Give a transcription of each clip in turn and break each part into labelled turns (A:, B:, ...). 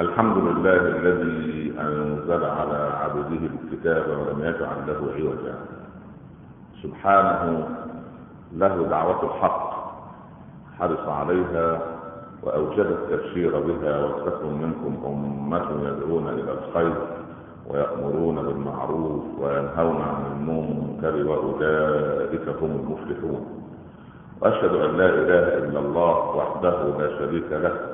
A: الحمد لله الذي أنزل على عبده الكتاب ولم يجعل له عوجا. سبحانه له دعوة الحق حرص عليها وأوجد التبشير بها ولتكن منكم أمة يدعون إلى الخير ويأمرون بالمعروف وينهون عن المنكر وأولئك هم المفلحون. وأشهد أن لا إله إلا الله وحده لا شريك له.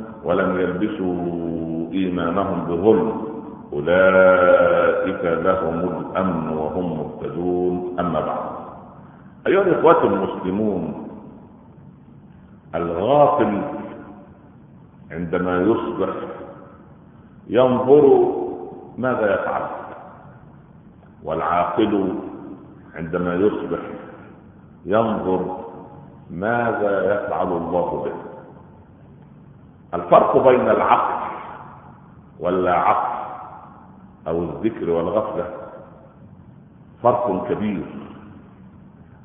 A: ولم يلبسوا إيمانهم بظلم. أولئك لهم الأمن وهم مهتدون. أما بعد. أيها الإخوة المسلمون الغافل عندما يصبح ينظر ماذا يفعل والعاقل عندما يصبح ينظر ماذا يفعل الله به. الفرق بين العقل واللا عقل أو الذكر والغفلة فرق كبير.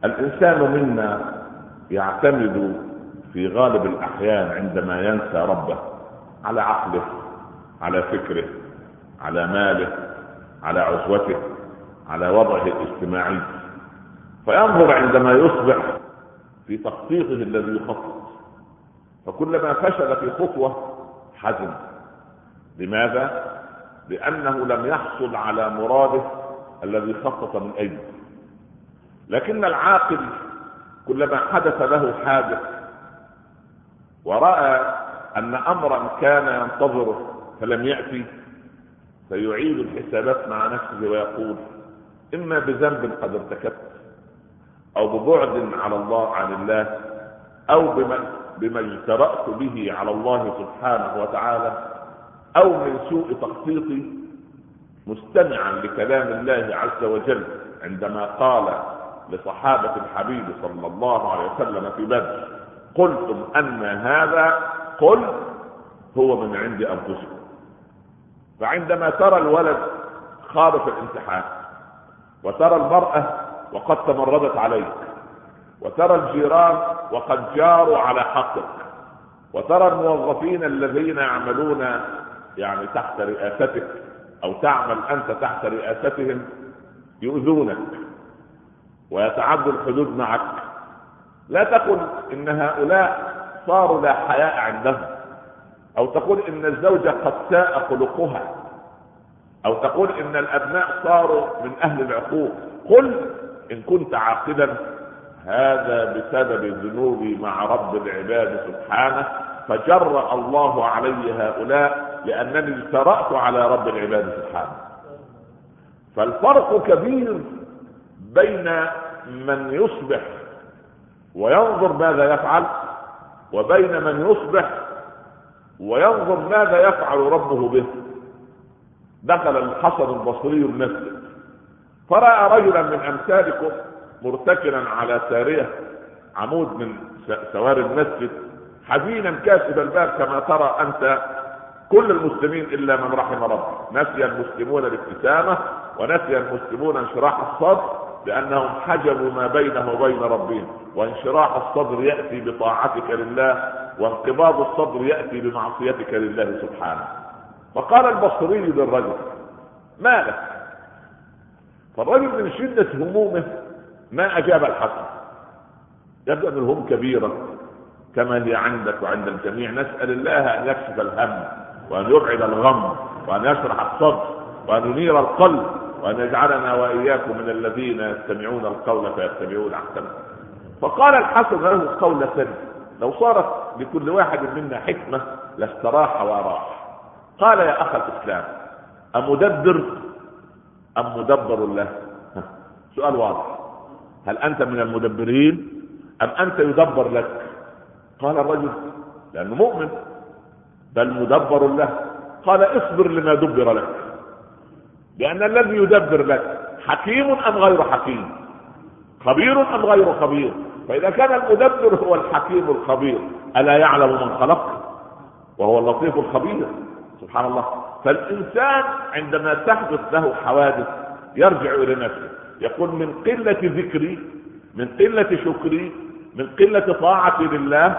A: الإنسان منا يعتمد في غالب الأحيان عندما ينسى ربه على عقله على فكره على ماله على عزوته على وضعه الاجتماعي. فينظر عندما يصبح في تخطيطه الذي يخطط فكلما فشل في خطوة حزن لماذا؟ لأنه لم يحصل على مراده الذي خطط من اجله لكن العاقل كلما حدث له حادث ورأى أن أمرا كان ينتظره فلم يأتي فيعيد الحسابات مع نفسه ويقول إما بذنب قد ارتكبت أو ببعد على الله عن الله أو بما بما اجترأت به على الله سبحانه وتعالى أو من سوء تخطيطي مستمعا لكلام الله عز وجل عندما قال لصحابة الحبيب صلى الله عليه وسلم في بدر قلتم أن هذا قل هو من عند أنفسكم. فعندما ترى الولد خاض في الامتحان وترى المرأة وقد تمردت عليك وترى الجيران وقد جاروا على حقك. وترى الموظفين الذين يعملون يعني تحت رئاستك أو تعمل أنت تحت رئاستهم يؤذونك ويتعدوا الحدود معك. لا تقل إن هؤلاء صاروا لا حياء عندهم. أو تقول إن الزوجة قد ساء خلقها. أو تقول إن الأبناء صاروا من أهل العقوق قل إن كنت عاقلا. هذا بسبب ذنوبي مع رب العباد سبحانه فجرأ الله علي هؤلاء لأنني اجترأت على رب العباد سبحانه. فالفرق كبير بين من يصبح وينظر ماذا يفعل وبين من يصبح وينظر ماذا يفعل ربه به. دخل الحسن البصري المسجد فرأى رجلا من أمثالكم مرتكنا على سارية عمود من سواري المسجد حزينا كاسب الباب كما ترى أنت كل المسلمين إلا من رحم ربه. نسي المسلمون الابتسامة ونسي المسلمون انشراح الصدر لأنهم حجبوا ما بينه وبين ربهم. وانشراح الصدر يأتي بطاعتك لله وانقباض الصدر يأتي بمعصيتك لله سبحانه. فقال البصري للرجل ما لك فالرجل من شدة همومه ما أجاب الحسن يبدو أن الهم كبيرة كما هي عندك وعند الجميع. نسأل الله أن يكشف الهم وأن يبعد الغم وأن يشرح الصدر وأن ينير القلب وأن يجعلنا وإياكم من الذين يستمعون القول فيتبعون أحسنه. فقال الحسن له قول سن لو صارت لكل واحد منا حكمة لاستراح وراح قال يا أخ الإسلام أمدبر؟ أم مدبر له؟ سؤال واضح. هل أنت من المدبرين؟ أم أنت يدبر لك؟ قال الرجل لأنه مؤمن بل مدبر له. قال اصبر لما دبر لك. لأن الذي يدبر لك حكيم أم غير حكيم؟ خبير أم غير خبير؟ فإذا كان المدبر هو الحكيم الخبير ألا يعلم من خلق؟ وهو اللطيف الخبير. سبحان الله. فالإنسان عندما تحدث له حوادث يرجع إلى نفسه. يقول من قلة ذكري من قلة شكري من قلة طاعتي لله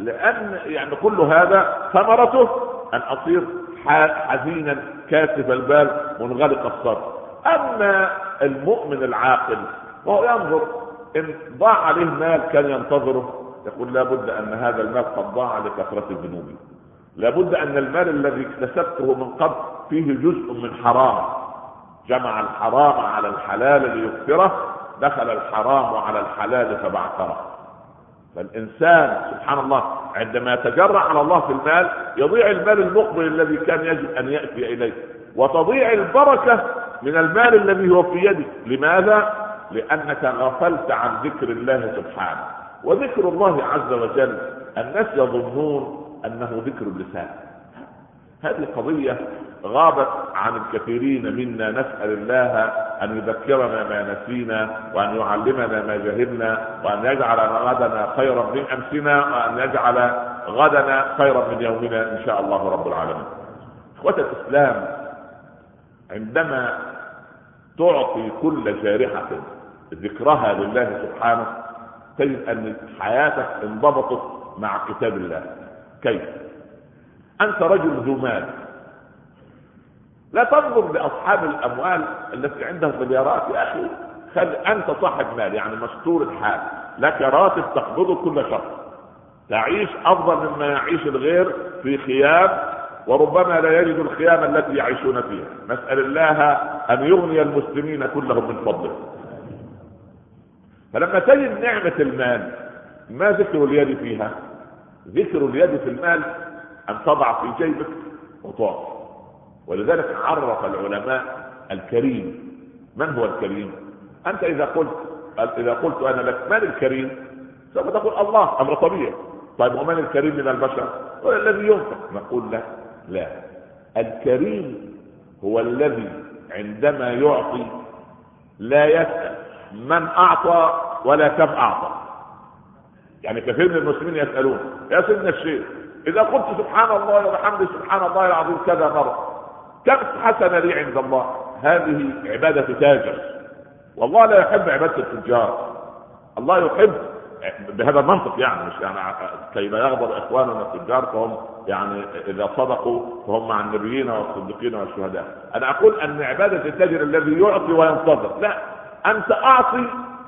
A: لأن يعني كل هذا ثمرته أن أصير حزينا كاسف البال منغلق الصدر. أما المؤمن العاقل وهو ينظر إن ضاع عليه مال كان ينتظره يقول لابد أن هذا المال قد ضاع لكثرة الذنوب لابد أن المال الذي اكتسبته من قبل فيه جزء من حرام. جمع الحرام على الحلال ليكثره دخل الحرام على الحلال فبعثره. فالإنسان سبحان الله عندما يتجرع على الله في المال يضيع المال المقبل الذي كان يجب أن يأتي إليه وتضيع البركة من المال الذي هو في يدك لماذا؟ لأنك غفلت عن ذكر الله سبحانه. وذكر الله عز وجل الناس يظنون أنه ذكر اللسان. هذه قضية غابت عن الكثيرين منا نسأل الله أن يذكرنا ما نسينا وأن يعلمنا ما جهلنا وأن يجعل غدنا خيرا من أمسنا وأن يجعل غدنا خيرا من يومنا إن شاء الله رب العالمين. إخوة الإسلام عندما تعطي كل جارحه ذكرها لله سبحانه تجد أن حياتك انضبطت مع كتاب الله. كيف؟ أنت رجل ذو مال لا تنظر لأصحاب الأموال التي عندهم مليارات. يا أخي خل أنت صاحب مال يعني مستور الحال. لك راتب تقبضه كل شهر. تعيش أفضل مما يعيش الغير في خيام وربما لا يجد الخيام التي يعيشون فيها. نسأل الله أن يغني المسلمين كلهم من فضله. فلما تجد نعمة المال ما ذكر اليد فيها؟ ذكر اليد في المال أن تضع في جيبك وتعطي ولذلك عرف العلماء الكريم. من هو الكريم؟ أنت إذا قلت إذا قلت أنا لك من الكريم؟ سوف تقول الله أمر طبيعي. طيب ومن الكريم من البشر؟ هو الذي ينفق نقول لك لا. الكريم هو الذي عندما يعطي لا يسأل من أعطى ولا كم أعطى. يعني كثير من المسلمين يسألون يا سيدنا الشيخ إذا قلت سبحان الله وبحمده سبحان الله العظيم كذا مرة كم حسنة لي عند الله. هذه عبادة تاجر. والله لا يحب عبادة التجار. الله يحب بهذا المنطق يعني مش يعني كي لا يغضب إخواننا التجار فهم يعني إذا صدقوا فهم مع النبيين والصديقين والشهداء. أنا أقول أن عبادة التاجر الذي يعطي وينتظر. لا أنت أعطي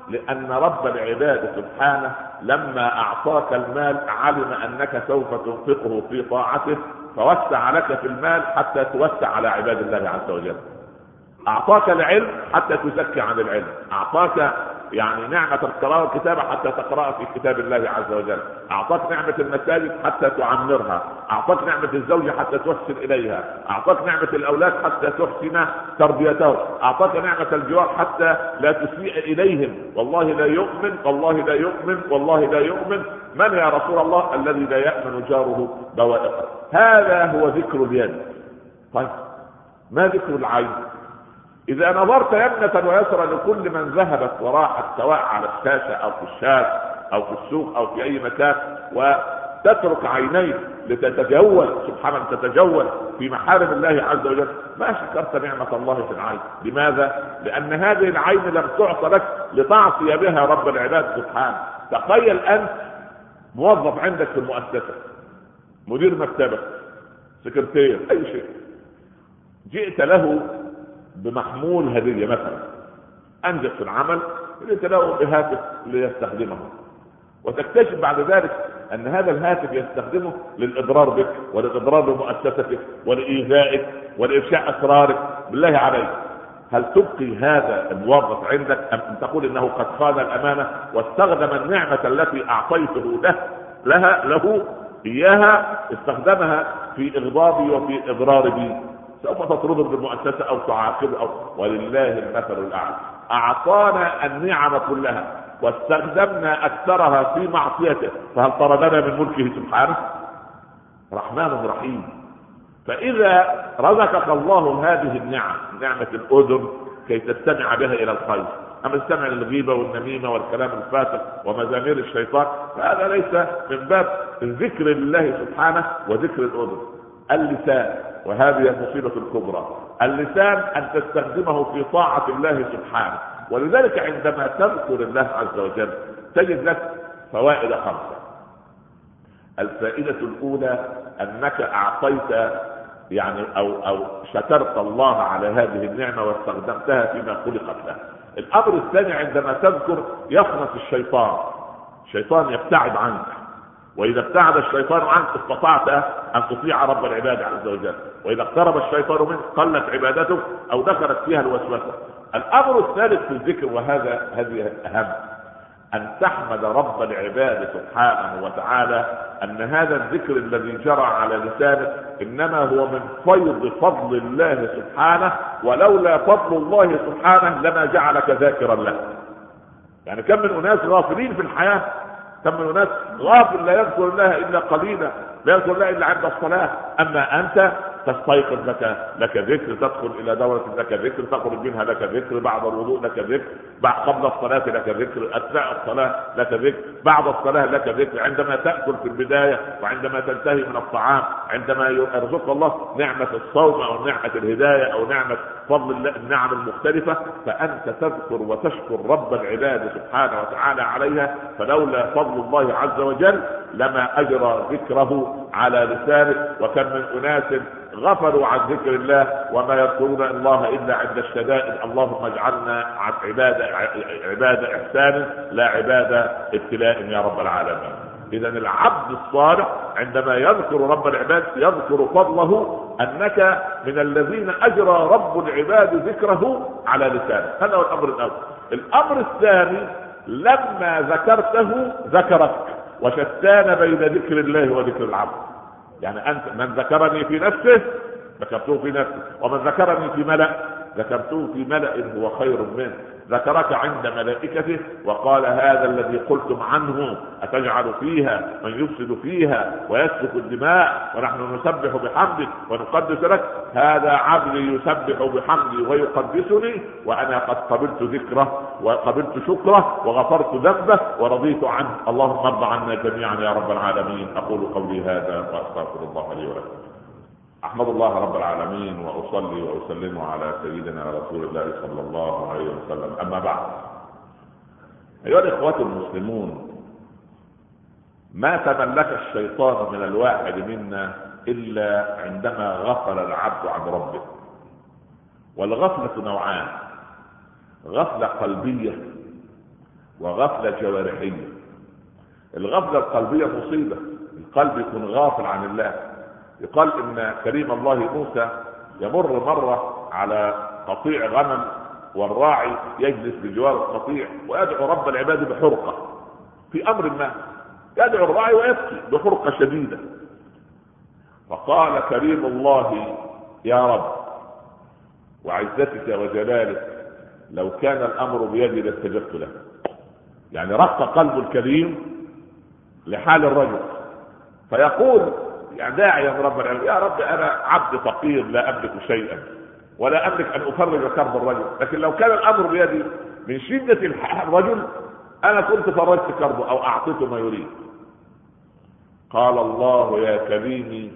A: لأن رب العباد سبحانه لما أعطاك المال علم أنك سوف تنفقه في طاعته فوسع لك في المال حتى توسع على عباد الله عز وجل. أعطاك العلم حتى تزكي عن العلم. أعطاك يعني نعمة القراءة والكتابة حتى تقرأ في كتاب الله عز وجل. أعطاك نعمة المساجد حتى تعمرها. أعطاك نعمة الزوجة حتى تحسن إليها. أعطاك نعمة الأولاد حتى تحسن تربيتهم. أعطاك نعمة الجوار حتى لا تسيء إليهم. والله لا يؤمن والله لا يؤمن والله لا يؤمن. من يا رسول الله؟ الذي لا يأمن جاره بوائقه. هذا هو ذكر اليد. طيب ما ذكر العين؟ إذا نظرت يمنة ويسرى لكل من ذهبت وراحت سواء على الشاشة أو في الشارع أو في السوق أو في أي مكان وتترك عينيك لتتجول سبحان تتجول في محارم الله عز وجل ما شكرت نعمة الله في العين لماذا؟ لأن هذه العين لم تعط لك لتعصي بها رب العباد سبحانه تخيل أنت موظف عندك في المؤسسة مدير مكتبة سكرتير أي شيء جئت له بمحمول هدية مثلا. أنجز في العمل له بهاتف ليستخدمه. وتكتشف بعد ذلك أن هذا الهاتف يستخدمه للإضرار بك وللإضرار بمؤسستك ولإيذائك ولإفشاء أسرارك. بالله عليك هل تبقي هذا الموظف عندك؟ أم تقول إنه قد خان الأمانة واستخدم النعمة التي أعطيته له لها له إياها استخدمها في إغضابي وفي اضرار بي سوف تطرده بالمؤسسه أو تعاقبه أو ولله المثل الأعلى. أعطانا النعم كلها واستخدمنا أكثرها في معصيته. فهل طردنا من ملكه سبحانه؟ رحمن رحيم. فإذا رزقك الله هذه النعم نعمة الأذن كي تستمع بها إلى الخير. أما تستمع للغيبة والنميمة والكلام الفاسد ومزامير الشيطان فهذا ليس من باب ذكر الله سبحانه وذكر الأذن. اللسان. وهذه المصيبة الكبرى اللسان أن تستخدمه في طاعة الله سبحانه ولذلك عندما تذكر الله عز وجل تجد لك فوائد خمسة الفائدة الأولى أنك أعطيت يعني أو أو شكرت الله على هذه النعمة واستخدمتها فيما خلقت له. الأمر الثاني عندما تذكر يخنس الشيطان. الشيطان يبتعد عنك. وإذا ابتعد الشيطان عنك استطعت أن تطيع رب العباد عز وجل. وإذا اقترب الشيطان منك قلت عبادتك أو دخلت فيها الوسوسة. الأمر الثالث في الذكر وهذا هذه أهم أن تحمد رب العباد سبحانه وتعالى أن هذا الذكر الذي جرى على لسانك إنما هو من فيض فضل الله سبحانه ولولا فضل الله سبحانه لما جعلك ذاكرا له يعني كم من أناس غافلين في الحياة كم من اناس غافل لا يذكر الله إلا قليلا لا يذكر الله إلا عند الصلاة. أما أنت تستيقظ لك لك ذكر تدخل إلى دورة لك ذكر تخرج منها لك ذكر بعد الوضوء لك ذكر بعد قبل الصلاة لك ذكر أثناء الصلاة لك ذكر بعد الصلاة لك ذكر. عندما تأكل في البداية وعندما تنتهي من الطعام عندما يرزق الله نعمة الصوم أو نعمة الهداية أو نعمة فضل النعم المختلفة فأنت تذكر وتشكر رب العباد سبحانه وتعالى عليها فلولا فضل الله عز وجل لما أجرى ذكره على لسانك وكم من أناس غفلوا عن ذكر الله وما يذكرون الله إلا عند الشدائد. اللهم اجعلنا عباده عباده احسان لا عباده ابتلاء يا رب العالمين. اذا العبد الصالح عندما يذكر رب العباد يذكر فضله أنك من الذين أجرى رب العباد ذكره على لسانه. هذا هو الأمر الأول. الأمر الثاني لما ذكرته ذكرك وشتان بين ذكر الله وذكر العبد. يعني أنت من ذكرني في نفسه ذكرته في نفسه. ومن ذكرني في ملأ ذكرته في ملأ هو خير منه. ذكرك عند ملائكته وقال هذا الذي قلتم عنه أتجعل فيها من يفسد فيها ويسفك الدماء ونحن نسبح بحمدك ونقدس لك. هذا عبدي يسبح بحمدي ويقدسني وأنا قد قبلت ذكره وقبلت شكره وغفرت ذنبه ورضيت عنه. اللهم ارض عنا جميعا يا رب العالمين. أقول قولي هذا وأستغفر الله لي ولكم. أحمد الله رب العالمين وأصلي وأسلم على سيدنا رسول الله صلى الله عليه وسلم. أما بعد أيها الإخوة المسلمون ما تملك الشيطان من الواحد منا إلا عندما غفل العبد عن ربه. والغفلة نوعان غفلة قلبية وغفلة جوارحية. الغفلة القلبية مصيبة القلب يكون غافل عن الله. يقال إن كريم الله موسى يمر مرة على قطيع غنم والراعي يجلس بجوار القطيع ويدعو رب العباد بحرقة. في أمر ما يدعو الراعي ويبكي بحرقة شديدة. فقال كريم الله يا رب وعزتك وجلالك لو كان الأمر بيدي لاستجبت له. يعني رق قلب الكريم لحال الرجل فيقول يعني داعيا رب العالمين. يا رب أنا عبد فقير لا أملك شيئا ولا أملك أن افرج كرب الرجل. لكن لو كان الأمر بيدي من شدة الرجل أنا كنت فرجت كربه أو أعطيته ما يريد. قال الله يا كريمي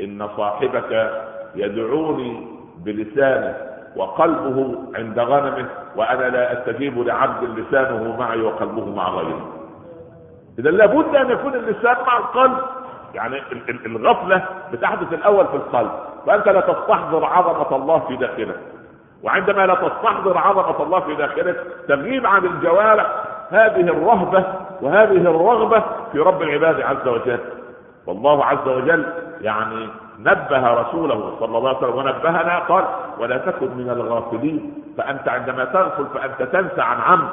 A: إن صاحبك يدعوني بلسانه وقلبه عند غنمه وأنا لا أستجيب لعبد لسانه معي وقلبه مع غيري اذا لابد أن يكون اللسان مع القلب. يعني الغفلة بتحدث الأول في القلب. فانت لا تستحضر عظمة الله في داخلك. وعندما لا تستحضر عظمة الله في داخلك تغيب عن الجوارح هذه الرهبة وهذه الرغبة في رب العباد عز وجل. والله عز وجل يعني نبه رسوله صلى الله عليه وسلم ونبهنا قال ولا تكن من الغافلين. فأنت عندما تغفل فأنت تنسى عن عمد.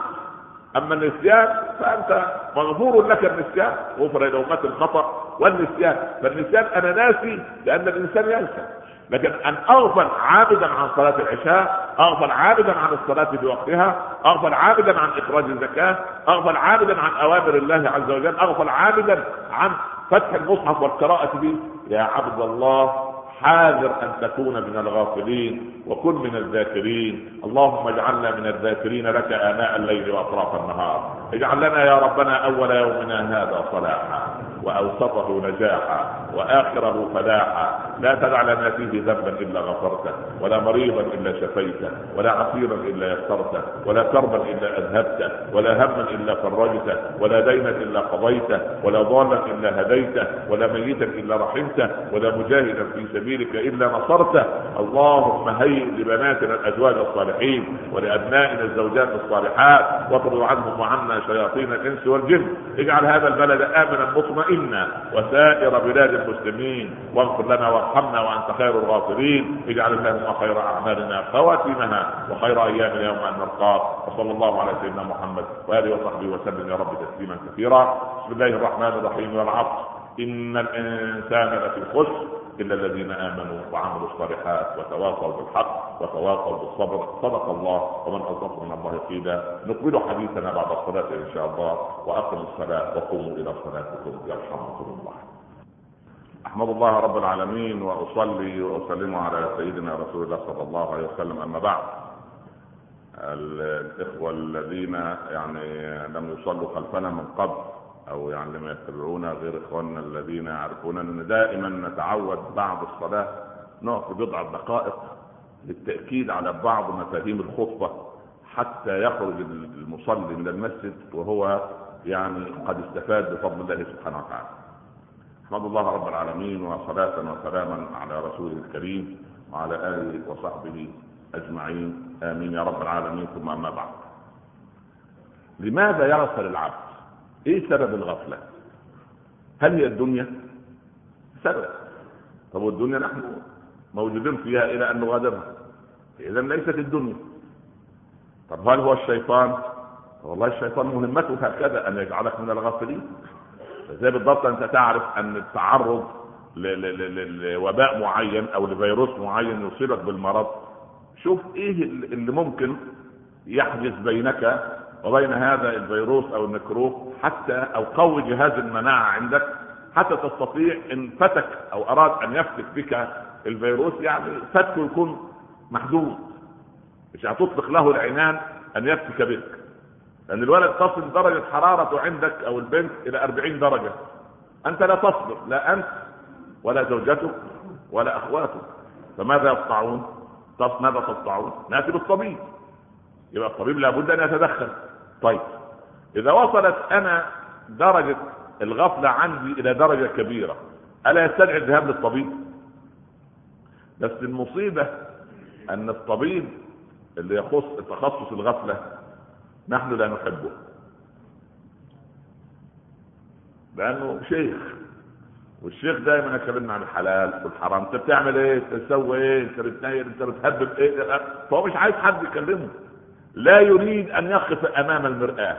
A: أما النسيان فأنت مغفور لك النسيان. غفر لأمة الخطأ. والنسيان. فالنسيان أنا ناسي لأن الإنسان ينسى. لكن أن أغفل عابدا عن صلاة العشاء أغفل عابدا عن الصلاة في وقتها أغفل عابدا عن إخراج الزكاة أغفل عابدا عن أوامر الله عز وجل أغفل عابدا عن فتح المصحف والقراءة به. يا عبد الله حاذر أن تكون من الغافلين وكن من الذاكرين. اللهم اجعلنا من الذاكرين لك آناء الليل وأطراف النهار. اجعل لنا يا ربنا أول يومنا هذا صلاحا. وأوسطه نجاحا وآخره فلاحا. لا تدع لنا فيه ذنبا إلا غفرته ولا مريضا إلا شفيته ولا عسيرا إلا يسرته ولا كربا إلا أذهبته ولا هما إلا فرجته ولا دينا إلا قضيته ولا ضالا إلا هديته ولا ميتا إلا رحمته ولا مجاهدا في سبيلك إلا نصرته. اللهم هيئ لبناتنا الأزواج الصالحين ولأبنائنا الزوجات الصالحات واطرد عنهم وعنا شياطين الإنس والجن. اجعل هذا البلد آمنا مطمئنا. وسائر بلاد المسلمين واغفر لنا وارحمنا وأنت خير الغافرين. اجعل اللهم خير أعمالنا خواتمها وخير ايامنا يوم أن نلقاك وصلى الله على سيدنا محمد وآله وصحبه وسلم يا رب تسليما كثيرا. بسم الله الرحمن الرحيم والعصر. إن الإنسان لفي خسر. إلا الذين آمنوا وعملوا الصالحات وتواصوا بالحق وتواصوا بالصبر. صدق الله ومن أصدق من الله قيلا. نقبل حديثنا بعد الصلاة إن شاء الله وأقم الصلاة وقوموا إلى صلاتكم يرحمكم الله. أحمد الله رب العالمين وأصلي وأسلم على سيدنا رسول الله صلى الله عليه وسلم. أما بعد الإخوة الذين يعني لم يصلوا خلفنا من قبل أو يعني لم يتبعونا غير إخواننا الذين يعرفون أن دائما نتعود بعد الصلاة نقف بضع دقائق للتأكيد على بعض مفاهيم الخطبة حتى يخرج المصلي من المسجد وهو يعني قد استفاد بفضل الله سبحانه وتعالى. أحمد الله رب العالمين وصلاة وسلاما على رسوله الكريم وعلى آله وصحبه أجمعين آمين يا رب العالمين ثم أما بعد. لماذا يغفل العبد؟ إيه سبب الغفلة؟ هل هي الدنيا؟ سبب. طب والدنيا نحن موجودين فيها إلى أن نغادرها. اذا ليست الدنيا. طب هل هو الشيطان؟ والله الشيطان مهمته هكذا أن يجعلك من الغافلين. زي بالضبط؟ أنت تعرف أن التعرض لوباء معين أو لفيروس معين يصيبك بالمرض. شوف إيه اللي ممكن يحدث بينك وبين هذا الفيروس أو الميكروب حتى أو قوي جهاز المناعة عندك حتى تستطيع إن فتك أو أراد أن يفتك بك الفيروس يعني فتكه يكون محدود. مش هتطلق له العنان أن يفتك بك. لأن الولد تصل درجة حرارته عندك أو البنت إلى 40 درجة. أنت لا تصبر لا أنت ولا زوجتك ولا أخواتك. فماذا يصنعون؟ ماذا تصنعون؟ ناتي بالطبيب يبقى الطبيب لابد أن يتدخل. طيب إذا وصلت أنا درجة الغفلة عندي إلى درجة كبيرة ألا يستدعي الذهاب للطبيب؟ بس المصيبة أن الطبيب اللي يخص تخصص الغفلة نحن لا نحبه. لأنه شيخ والشيخ دايما يكلمنا عن الحلال والحرام أنت بتعمل إيه؟ تسوي إيه؟ أنت بتنيل؟ أنت بتهبب إيه؟ فهو مش عايز حد يكلمه. لا يريد أن يقف أمام المرآة.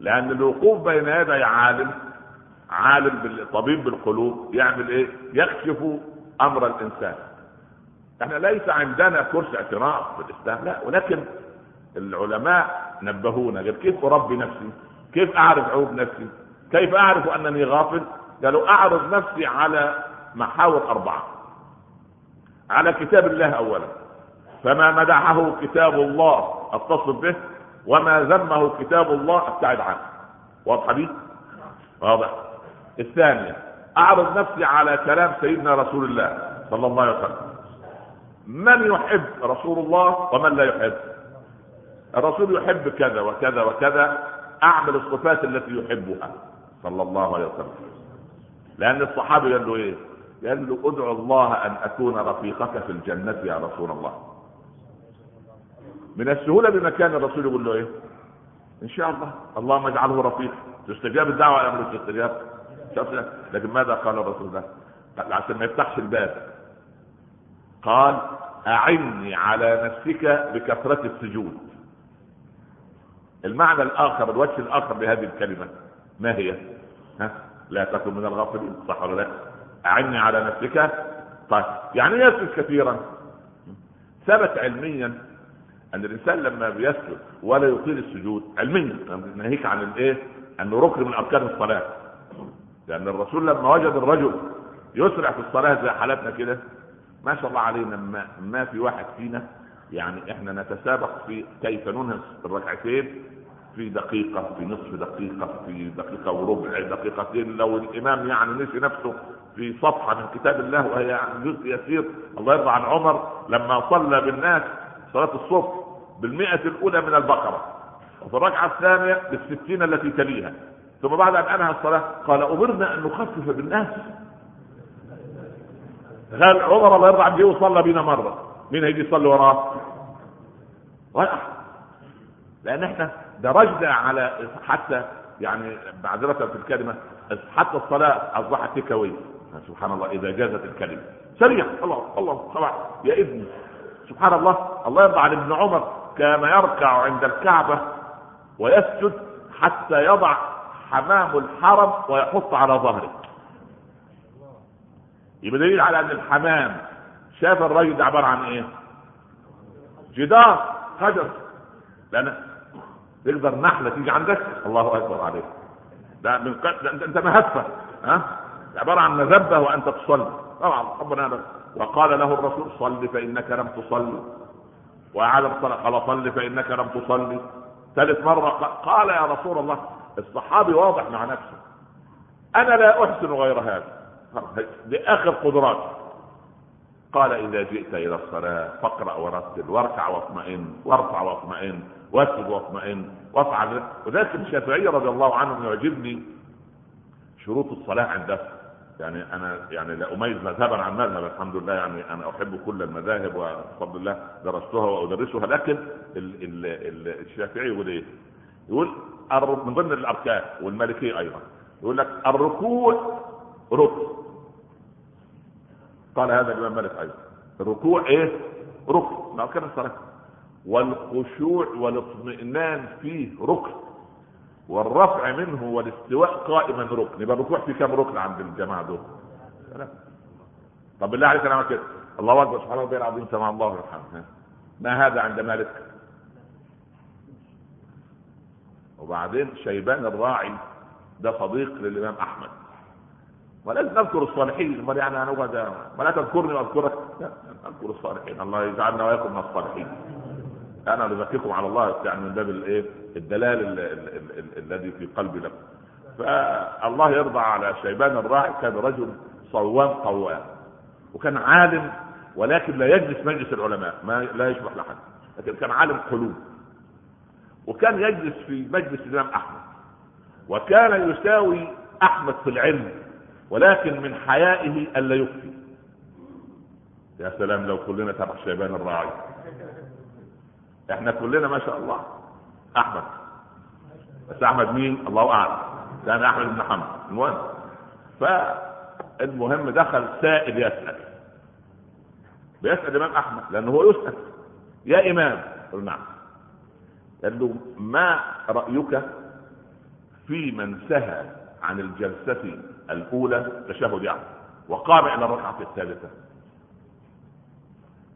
A: لأن الوقوف بين يدي عالم عالم بالطبيب بالقلوب يعمل إيه؟ يكشف أمر الإنسان. إحنا ليس عندنا كرسي اعتراف بالاسلام لا. ولكن العلماء نبهونا قال كيف أربي نفسي؟ كيف أعرف عيوب نفسي؟ كيف أعرف أنني غافل؟ قالوا أعرض نفسي على محاور أربعة. على كتاب الله اولا. فما مدحه كتاب الله اتصل به وما ذمه كتاب الله أبتعد عنه. واضحه دي واضح. الثانية أعرض نفسي على كلام سيدنا رسول الله صلى الله عليه وسلم. من يحب رسول الله ومن لا يحب؟ الرسول يحب كذا وكذا وكذا أعمل الصفات التي يحبها صلى الله عليه وسلم. لأن الصحابي قال له إيه؟ قال له ادعو الله أن أكون رفيقك في الجنة يا رسول الله. من السهولة بمكان الرسول يقول له إيه؟ إن شاء الله. اللهم اجعله رفيق. تستجاب الدعوة ام لا تستجاب. لكن ماذا قال الرسول ده؟ عشان ما يفتحش الباب. قال أعني على نفسك بكثرة السجود. المعنى الآخر الوجه الآخر لهذه الكلمة ما هي؟ ها؟ لا تكن من الغافلين. صح ولا لا؟ أعني على نفسك. طيب. يعني يسجد كثيرا. ثبت علميا أن الإنسان لما بيسجد ولا يطيل السجود علميا ناهيك عن الايه انه ركن من أركان الصلاة. لأن الرسول لما وجد الرجل يسرع في الصلاة زي حالتنا كده ما شاء الله علينا ما, ما في واحد فينا يعني إحنا نتسابق في كيف ننهي الركعتين في دقيقة في نصف دقيقة في دقيقة وربع دقيقتين. لو الإمام يعني نسي نفسه في صفحة من كتاب الله وهي جزء يسير الله يرضى عن عمر لما صلى بالناس صلاة الصبح بالمئة الأولى من البقرة. وفي الركعة الثانية بالستين التي تليها. ثم بعد أن أنهى الصلاة قال أمرنا أن نخفف بالناس. قال عمر الله يرضى عنه وصلى بنا مرة؟ مين هيجي يصلي وراه؟ ولا. لأن إحنا درجنا على حتى يعني معذرة في الكلمة حتى الصلاة أصبحت تيك سبحان الله إذا جازت الكلمة. سريع. الله الله طبعا يا ابني. سبحان الله الله يرضى عن ابن عمر. كان يركع عند الكعبة ويسجد حتى يضع حمام الحرم ويحط على ظهره. يبقى دليل على أن الحمام شاف الراجل ده عبارة عن إيه؟ جدار حجر لأن تقدر نحلة تيجي عندك؟ الله أكبر عليك. ده من. ده انت مهفة ها؟ عبارة عن مذبة وأنت تصلي. طبعا ربنا وقال له الرسول صل فإنك لم تصلي. واعاد الصلاه قال صل فإنك لم تصلي. ثالث مرة قال يا رسول الله الصحابي واضح مع نفسه. أنا لا أحسن غير هذا. لآخر قدرات. قال إذا جئت إلى الصلاة فاقرأ ورتل واركع واطمئن وارفع واطمئن واسجد واطمئن وافعل وذلك الشافعي رضي الله عنه يعجبني شروط الصلاة عنده يعني أنا يعني لا أميز مذهبا عن مذهب الحمد لله يعني أنا أحب كل المذاهب وبفضل الله درستها وأدرسها لكن ال ال ال الشافعي يقول إيه؟ يقول من ضمن الأركان والمالكية أيضا يقول لك الركوع ركن قال هذا الإمام مالك أيضا الركوع إيه؟ ركن من اركان الصلاة والخشوع والإطمئنان فيه ركن والرفع منه والاستواء قائما ركن. يبقى الركوع في كم ركن عند الجماعة دول؟ طب بالله عليك أنا كده. الله أكبر سبحان الله العظيم سمع الله ويرحمه ما هذا عند مالك؟ وبعدين شيبان الراعي ده صديق للإمام أحمد. ولازم نذكر الصالحين. أمال يعني أنا ولا تذكرني وأذكرك. لا نذكر الصالحين. الله يجعلنا وإياكم من الصالحين. أنا نذكركم على الله يعني من باب الإيه؟ الدلال الذي في قلبي لكم. فالله يرضى على شيبان الراعي كان رجل صوام قوام وكان عالم ولكن لا يجلس مجلس العلماء ما لا يشبه لحد لكن كان عالم قلوب. وكان يجلس في مجلس الإمام أحمد وكان يساوي أحمد في العلم ولكن من حيائه الا يفتي يا سلام لو كلنا تبع شيبان الراعي. إحنا كلنا ما شاء الله. أحمد. بس أحمد مين؟ الله أعلم. كان أحمد بن حنبل. المهم. فالمهم دخل سائل يسأل. بيسأل الامام أحمد لأنه هو يسأل. يا إمام. قل نعم. قال له ما رأيك في من سهى عن الجلسة الأولى تشهد يعني وقام إلى الركعه الثالثه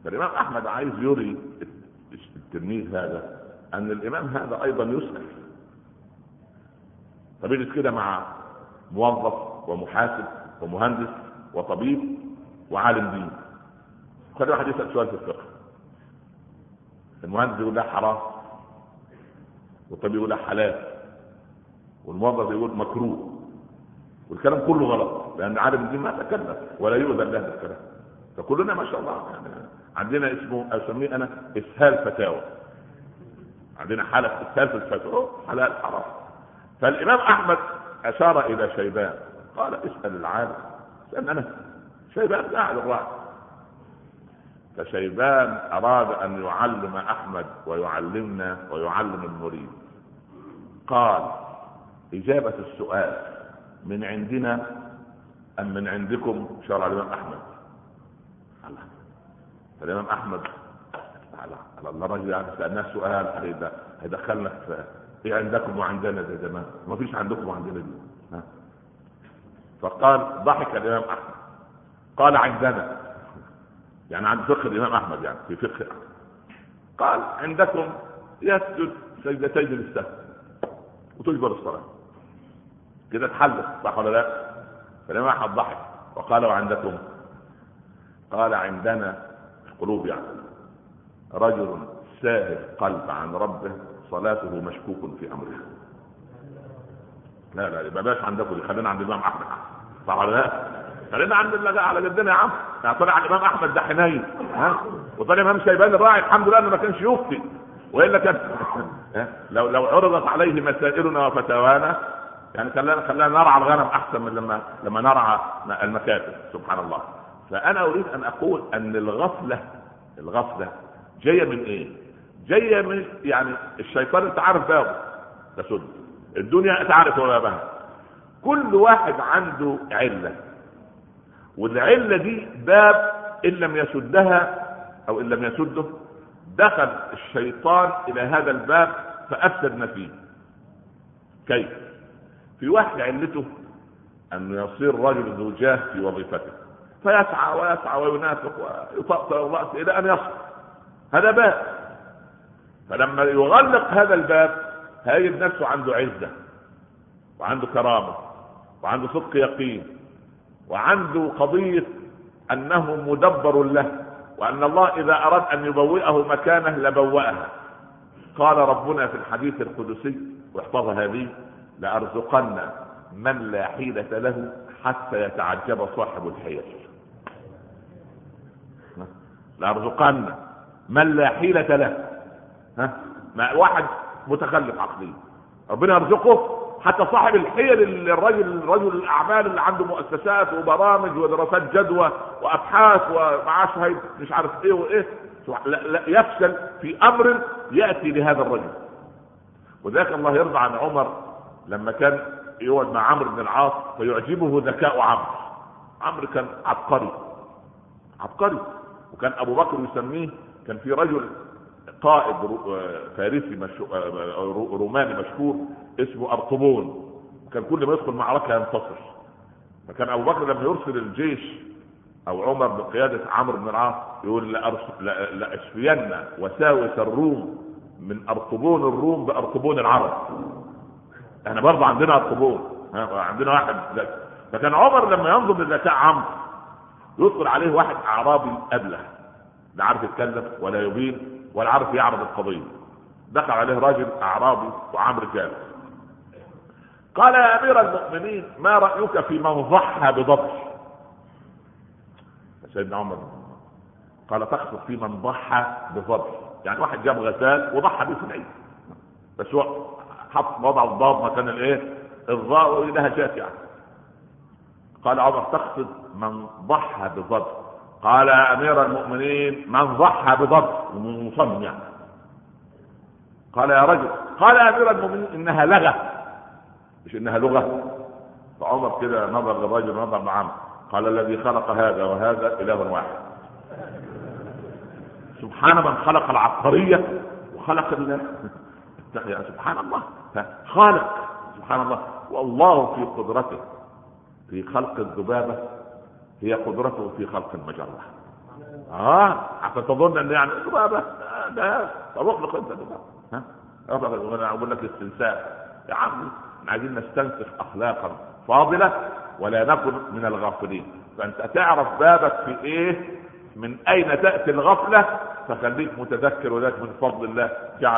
A: فالامام أحمد عايز يري التلميذ هذا أن الإمام هذا أيضا يسال طب كده مع موظف ومحاسب ومهندس وطبيب وعالم دين. خلي واحد يسأل سؤال في الفقه. المهندس يقول له حرام والطبيب يقول له حلال والموظف يقول مكروه. والكلام كله غلط لأن عالم الدين ما تكلم ولا يؤذن له الكلام فكلنا ما شاء الله يعني عندنا اسمه أسميه أنا إسهال فتاوى. عندنا حالة إسهال في الفتوى حلال حرام. فالإمام أحمد أشار إلى شيبان. قال اسأل العالم. اسال أنا شيبان قاعد الراعي فشيبان أراد أن يعلم أحمد ويعلمنا ويعلم المريد. قال إجابة السؤال من عندنا أم من عندكم؟ شرع الإمام أحمد. الله فالامام أحمد على على الرجل يعني سألناه سؤال هيدخلنا في إيه عندكم وعندنا زي زمان ما فيش عندكم وعندنا دي. فقال ضحك الإمام أحمد. قال عندنا. يعني عند فقه الإمام أحمد يعني في فقه. قال عندكم يسجد سجدتين للسهو وتجبر الصلاة. كده اتحلت صح ولا لا؟ فالإمام أحمد ضحك. وقال وعندكم؟ قال عندنا قلوب يعني رجل ساهل قلب عن ربه صلاته مشكوك في أمره. لا لا يبقى باش عندكم دي خلينا عند الإمام أحمد صح ولا لا؟ خلينا عند على جدنا يا عم. يعني طلع الإمام أحمد ده حنين ها؟ وطلع الإمام شيبان الراعي الحمد لله إنه ما كانش يفتي. وإلا كان لو لو عرضت عليه مسائلنا وفتاوانا يعني خلانا خلانا نرعى الغنم أحسن من لما لما نرعى المكاتب. سبحان الله. فأنا أريد أن أقول أن الغفلة الغفلة جاية من إيه؟ جاية من يعني الشيطان أنت عارف بابه تسد الدنيا أنت عارف بابها كل واحد عنده علة والعلة دي باب إن لم يسدها أو إن لم يسده دخل الشيطان إلى هذا الباب فافسد ما فيه. كيف؟ في واحد علته انه يصير رجل ذو جاه في وظيفته. فيسعى ويسعى وينافق ويطأطأ رأسه إلى أن يصل. هذا باب. فلما يغلق هذا الباب هيجد نفسه عنده عزة وعنده كرامة وعنده صدق يقين وعنده قضية أنه مدبر له وأن الله إذا أراد أن يبوئه مكانه لبوأها. قال ربنا في الحديث القدسي واحفظ هذه لأرزقن من لا حيلة له حتى يتعجب صاحب الحيل. لأرزقن من لا حيلة له. ها؟ ما واحد متخلف عقليا. ربنا يرزقه حتى صاحب الحيل الرجل رجل الأعمال اللي عنده مؤسسات وبرامج ودراسات جدوى وأبحاث ومعاه شهاده مش عارف إيه وإيه. لا, لا يفشل في أمر يأتي لهذا الرجل. وذاك الله يرضى عن عمر لما كان يقعد مع عمرو بن العاص فيعجبه ذكاء عمرو. عمرو كان عبقري. عبقري. وكان أبو بكر يسميه كان في رجل قائد فارسي مشهور روماني مشهور اسمه ارطبون كان كل ما يدخل معركة ينتصر. فكان أبو بكر لما يرسل الجيش أو عمر بقيادة عمرو بن العاص يقول لاشفين وساوس الروم من ارطبون الروم بارطبون العرب. إحنا برضه عندنا ارطبون عندنا واحد. ذكي فكان عمر لما ينظر لذكاء عمرو يدخل عليه واحد أعرابي أبلة لا عارف يتكلم ولا يبين ولا عارف يعرض القضية. دخل عليه راجل أعرابي وعمرو جالس قال يا أمير المؤمنين ما رأيك في من ضحى بضبط سيدنا عمر قال تقصد في من ضحى بضبط يعني واحد جاب غسال وضحى به في العيد. بس هو حط وضع الضاد مكان الإيه؟ الضاء ولها شات يعني. قال عمر تقصد من ضحى بضبط. قال يا أمير المؤمنين من ضحى بضبط. مصمم يعني قال يا رجل قال يا أمير المؤمنين إنها لغة. مش إنها لغة؟ فعمر كده نظر للرجل نظر لعمرو قال الذي خلق هذا وهذا إله واحد. سبحان من خلق العبقرية وخلق الله سبحان الله. خالق. سبحان الله. والله في قدرته. في خلق الذبابة هي قدرته في خلق المجرة. آه عشان تظن أن يعني الذبابة ده طب اخلق أنت ذبابه ها؟ أنا أقول لك استنساء يا عم عايزين نستنسخ اخلاقا فاضلة ولا نكن من الغافلين. فأنت تعرف بابك في إيه؟ من أين تأتي الغفلة؟ فخليك متذكر وذلك من فضل الله. جعل